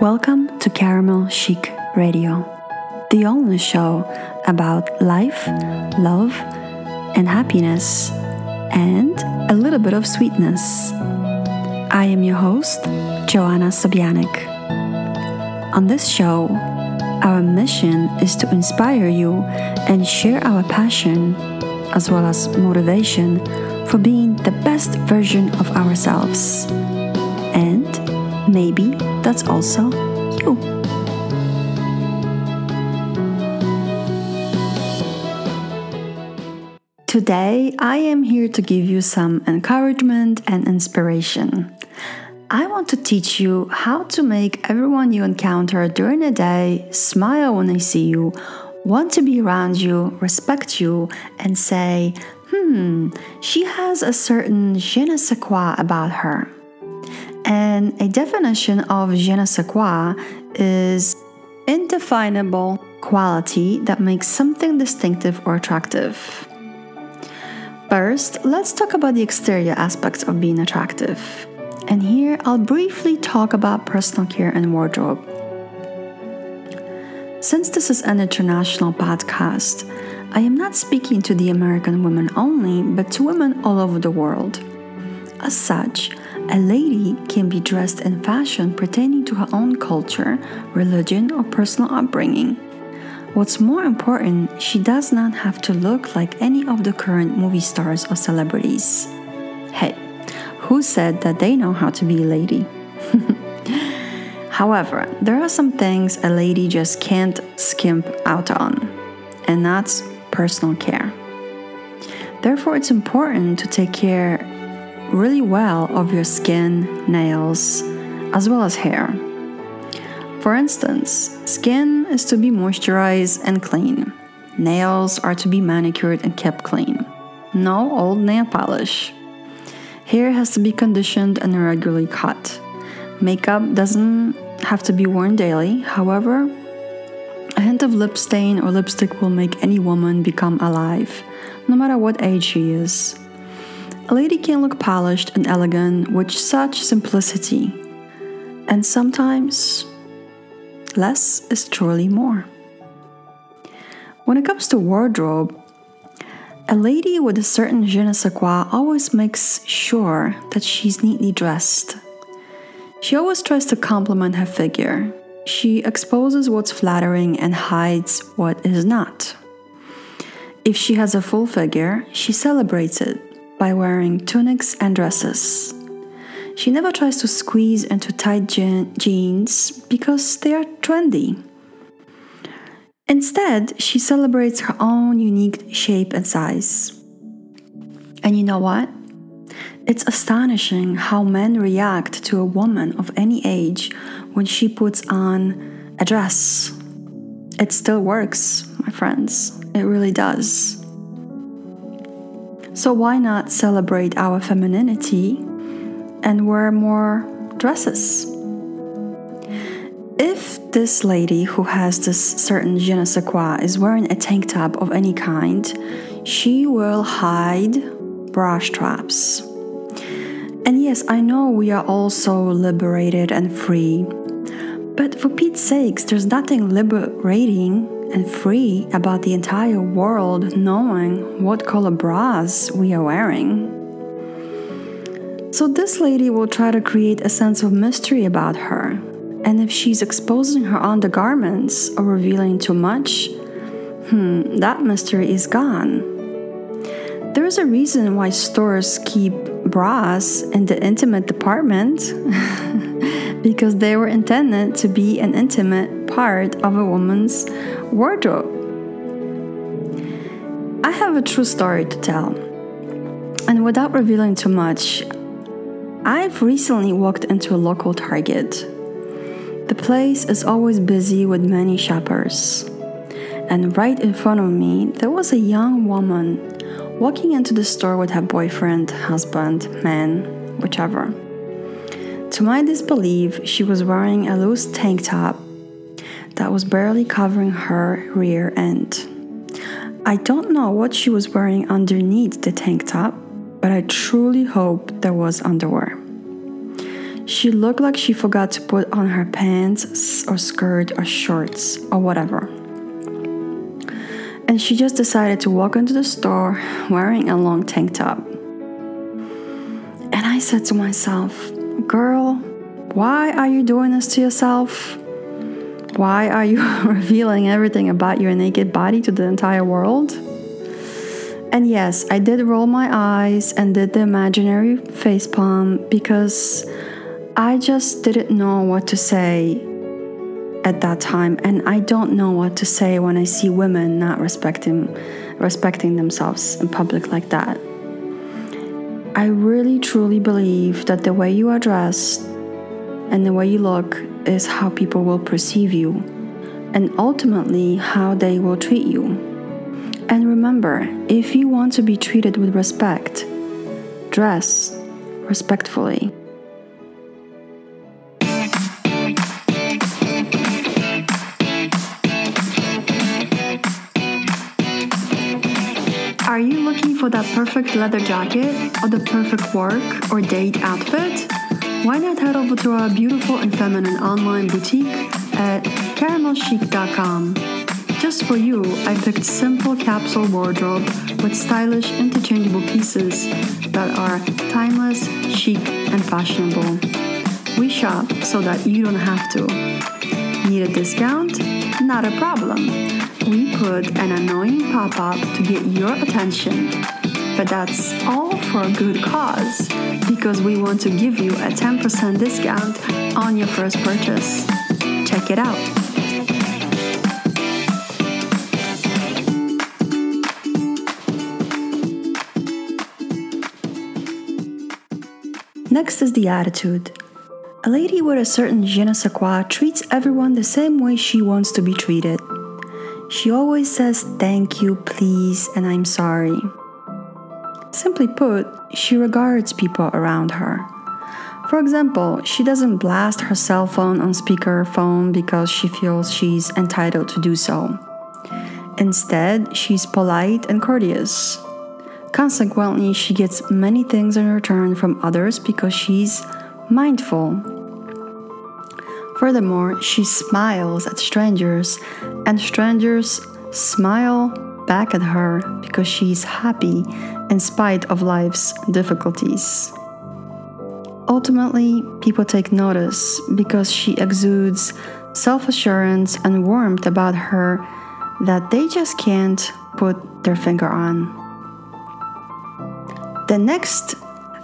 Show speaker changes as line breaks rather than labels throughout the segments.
Welcome to Caramel Chic Radio, the only show about life, love, and happiness, and a little bit of sweetness. I am your host, Joanna Sobianik. On this show, our mission is to inspire you and share our passion, as well as motivation, for being the best version of ourselves. And maybe that's also you. Today, I am here to give you some encouragement and inspiration. I want to teach you how to make everyone you encounter during the day smile when they see you, want to be around you, respect you, and say, hmm, she has a certain je ne sais quoi about her. And a definition of je ne sais quoi is indefinable quality that makes something distinctive or attractive. First, let's talk about the exterior aspects of being attractive. And here I'll briefly talk about personal care and wardrobe. Since this is an international podcast, I am not speaking to the American women only, but to women all over the world. As such, a lady can be dressed in fashion pertaining to her own culture, religion, or personal upbringing. What's more important, she does not have to look like any of the current movie stars or celebrities. Hey, who said that they know how to be a lady? However, there are some things a lady just can't skimp out on, and that's personal care. Therefore, it's important to take care really well of your skin, nails, as well as hair. For instance, skin is to be moisturized and clean. Nails are to be manicured and kept clean. No old nail polish. Hair has to be conditioned and regularly cut. Makeup doesn't have to be worn daily, however, a hint of lip stain or lipstick will make any woman become alive, no matter what age she is. A lady can look polished and elegant with such simplicity, and sometimes less is truly more. When it comes to wardrobe, a lady with a certain je ne sais quoi always makes sure that she's neatly dressed. She always tries to compliment her figure. She exposes what's flattering and hides what is not. If she has a full figure, she celebrates it by wearing tunics and dresses. She never tries to squeeze into tight je- jeans because they are trendy. Instead, she celebrates her own unique shape and size. And you know what? It's astonishing how men react to a woman of any age when she puts on a dress. It still works, my friends. It really does. So, why not celebrate our femininity and wear more dresses? If this lady who has this certain je ne sais quoi is wearing a tank top of any kind, she will hide bra straps. And yes, I know we are all so liberated and free. But for Pete's sakes, there's nothing liberating and free about the entire world knowing what color bras we are wearing. So, this lady will try to create a sense of mystery about her and if she's exposing her undergarments or revealing too much, hmm, that mystery is gone. There's a reason why stores keep bras in the intimate department because they were intended to be an intimate part of a woman's wardrobe. I have a true story to tell. And without revealing too much, I've recently walked into a local Target the place is always busy with many shoppers. And right in front of me, there was a young woman walking into the store with her boyfriend, husband, man, whichever. To my disbelief, she was wearing a loose tank top that was barely covering her rear end. I don't know what she was wearing underneath the tank top, but I truly hope there was underwear. She looked like she forgot to put on her pants or skirt or shorts or whatever. And she just decided to walk into the store wearing a long tank top. And I said to myself, Girl, why are you doing this to yourself? Why are you revealing everything about your naked body to the entire world? And yes, I did roll my eyes and did the imaginary face palm because I just didn't know what to say at that time and I don't know what to say when I see women not respecting respecting themselves in public like that. I really truly believe that the way you are dressed and the way you look is how people will perceive you and ultimately how they will treat you. And remember, if you want to be treated with respect, dress respectfully. Are you looking for that perfect leather jacket or the perfect work or date outfit? Why not head over to our beautiful and feminine online boutique at caramelchic.com? Just for you, I picked simple capsule wardrobe with stylish interchangeable pieces that are timeless, chic, and fashionable. We shop so that you don't have to. Need a discount? Not a problem. We put an annoying pop up to get your attention. But that's all for a good cause because we want to give you a 10% discount on your first purchase. Check it out. Next is the attitude. A lady with a certain je ne sais quoi treats everyone the same way she wants to be treated. She always says thank you, please, and I'm sorry. Simply put, she regards people around her. For example, she doesn't blast her cell phone on speakerphone because she feels she's entitled to do so. Instead, she's polite and courteous. Consequently, she gets many things in return from others because she's mindful. Furthermore, she smiles at strangers, and strangers smile back at her because she's happy in spite of life's difficulties. Ultimately, people take notice because she exudes self assurance and warmth about her that they just can't put their finger on. The next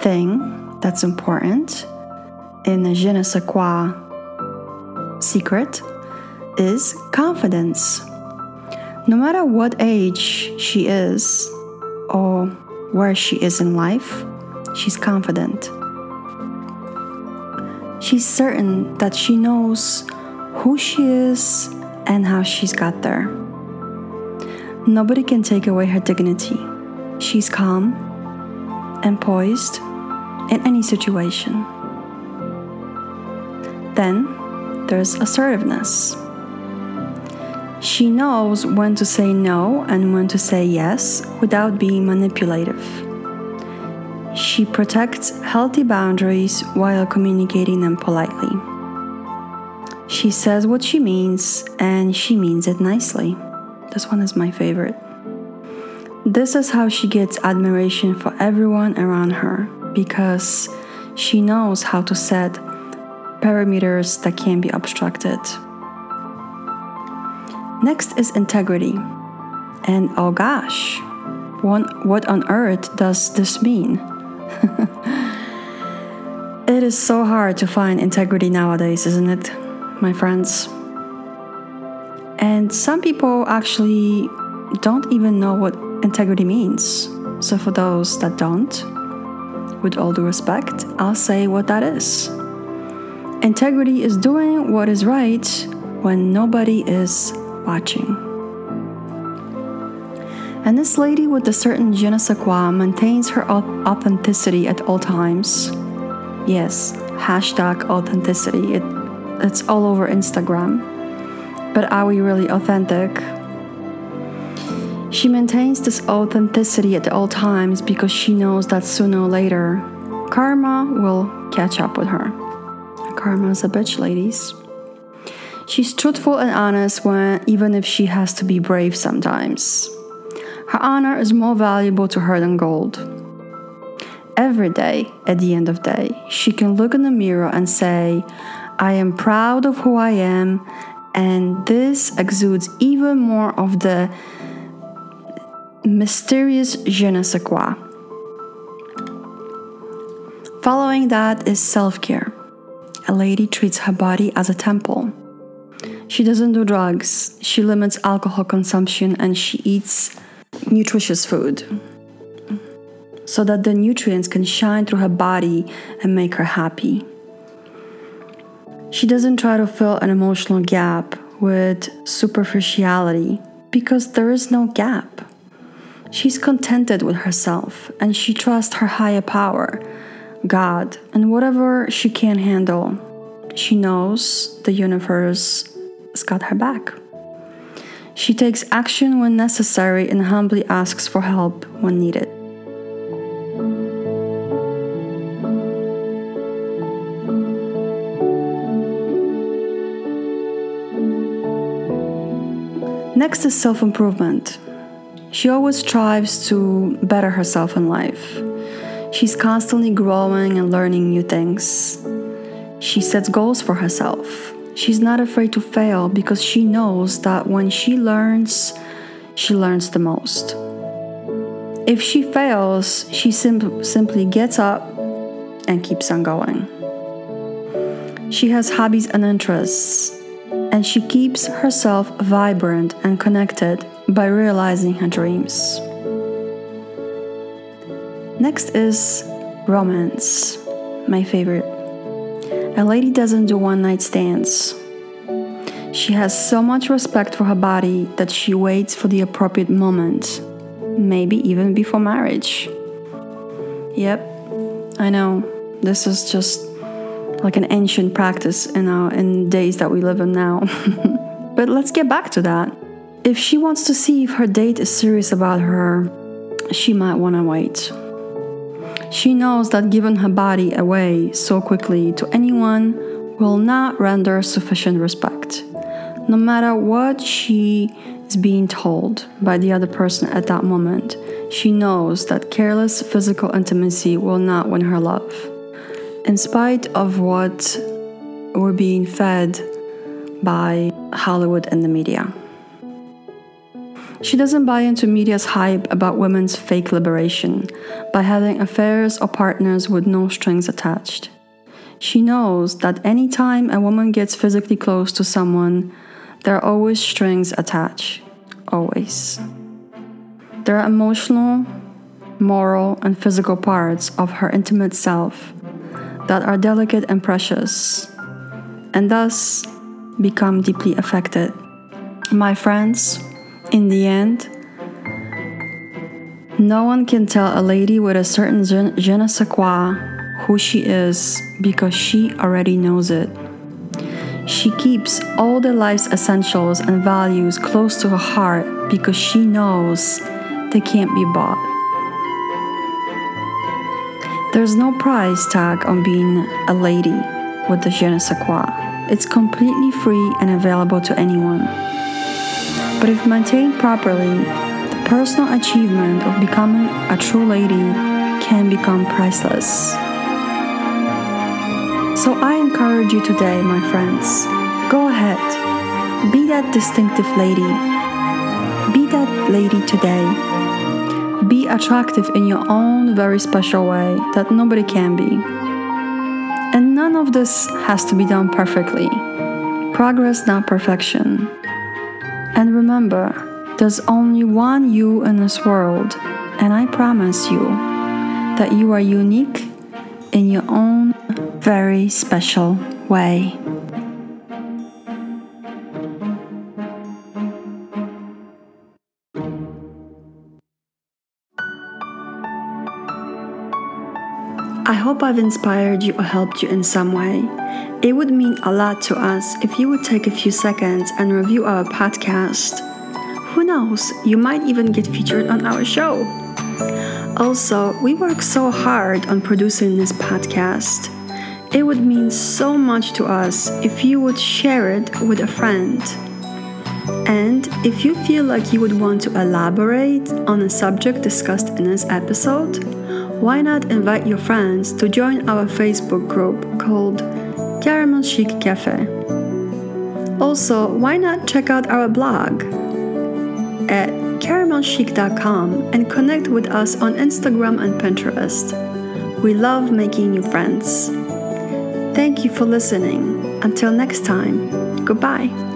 thing that's important in the je ne sais quoi secret is confidence. No matter what age she is or where she is in life, she's confident. She's certain that she knows who she is and how she's got there. Nobody can take away her dignity. She's calm and poised in any situation. Then there's assertiveness. She knows when to say no and when to say yes without being manipulative. She protects healthy boundaries while communicating them politely. She says what she means and she means it nicely. This one is my favorite. This is how she gets admiration for everyone around her because she knows how to set parameters that can be obstructed. Next is integrity. And oh gosh, what, on earth does this mean? it is so hard to find integrity nowadays, isn't it, my friends? And some people actually don't even know what integrity means. So, for those that don't, with all due respect, I'll say what that is. Integrity is doing what is right when nobody is watching. And this lady with a certain je ne sais quoi maintains her authenticity at all times. Yes, hashtag authenticity. It, it's all over Instagram. But are we really authentic? She maintains this authenticity at all times because she knows that sooner or later, karma will catch up with her. Karma's a bitch, ladies. She's truthful and honest when even if she has to be brave sometimes. Her honor is more valuable to her than gold. Every day, at the end of day, she can look in the mirror and say, I am proud of who I am, and this exudes even more of the mysterious je ne sais quoi. Following that is self care. A lady treats her body as a temple. She doesn't do drugs, she limits alcohol consumption, and she eats nutritious food so that the nutrients can shine through her body and make her happy. She doesn't try to fill an emotional gap with superficiality because there is no gap. She's contented with herself and she trusts her higher power, God, and whatever she can handle. She knows the universe has got her back. She takes action when necessary and humbly asks for help when needed. Next is self improvement. She always strives to better herself in life. She's constantly growing and learning new things. She sets goals for herself. She's not afraid to fail because she knows that when she learns, she learns the most. If she fails, she sim- simply gets up and keeps on going. She has hobbies and interests and she keeps herself vibrant and connected by realizing her dreams. Next is romance, my favorite. A lady doesn't do one night stands. She has so much respect for her body that she waits for the appropriate moment, maybe even before marriage. Yep, I know, this is just like an ancient practice in our in days that we live in now. but let's get back to that. If she wants to see if her date is serious about her, she might want to wait. She knows that giving her body away so quickly to anyone will not render sufficient respect. No matter what she is being told by the other person at that moment, she knows that careless physical intimacy will not win her love in spite of what we're being fed by Hollywood and the media. She doesn't buy into media's hype about women's fake liberation by having affairs or partners with no strings attached. She knows that anytime a woman gets physically close to someone, there are always strings attached. Always. There are emotional, moral, and physical parts of her intimate self that are delicate and precious, and thus become deeply affected. My friends, in the end, no one can tell a lady with a certain je ne sais quoi who she is because she already knows it. She keeps all the life's essentials and values close to her heart because she knows they can't be bought. There's no price tag on being a lady with the je ne sais quoi. It's completely free and available to anyone. But if maintained properly, the personal achievement of becoming a true lady can become priceless. So I encourage you today, my friends, go ahead, be that distinctive lady. Be that lady today be attractive in your own very special way that nobody can be. And none of this has to be done perfectly. Progress, not perfection. And remember, there's only one you in this world, and I promise you that you are unique in your own very special way. Hope I've inspired you or helped you in some way. It would mean a lot to us if you would take a few seconds and review our podcast. Who knows, you might even get featured on our show. Also, we work so hard on producing this podcast. It would mean so much to us if you would share it with a friend. And if you feel like you would want to elaborate on a subject discussed in this episode, why not invite your friends to join our Facebook group called Caramel Chic Cafe? Also, why not check out our blog at caramelchic.com and connect with us on Instagram and Pinterest. We love making new friends. Thank you for listening. Until next time, goodbye.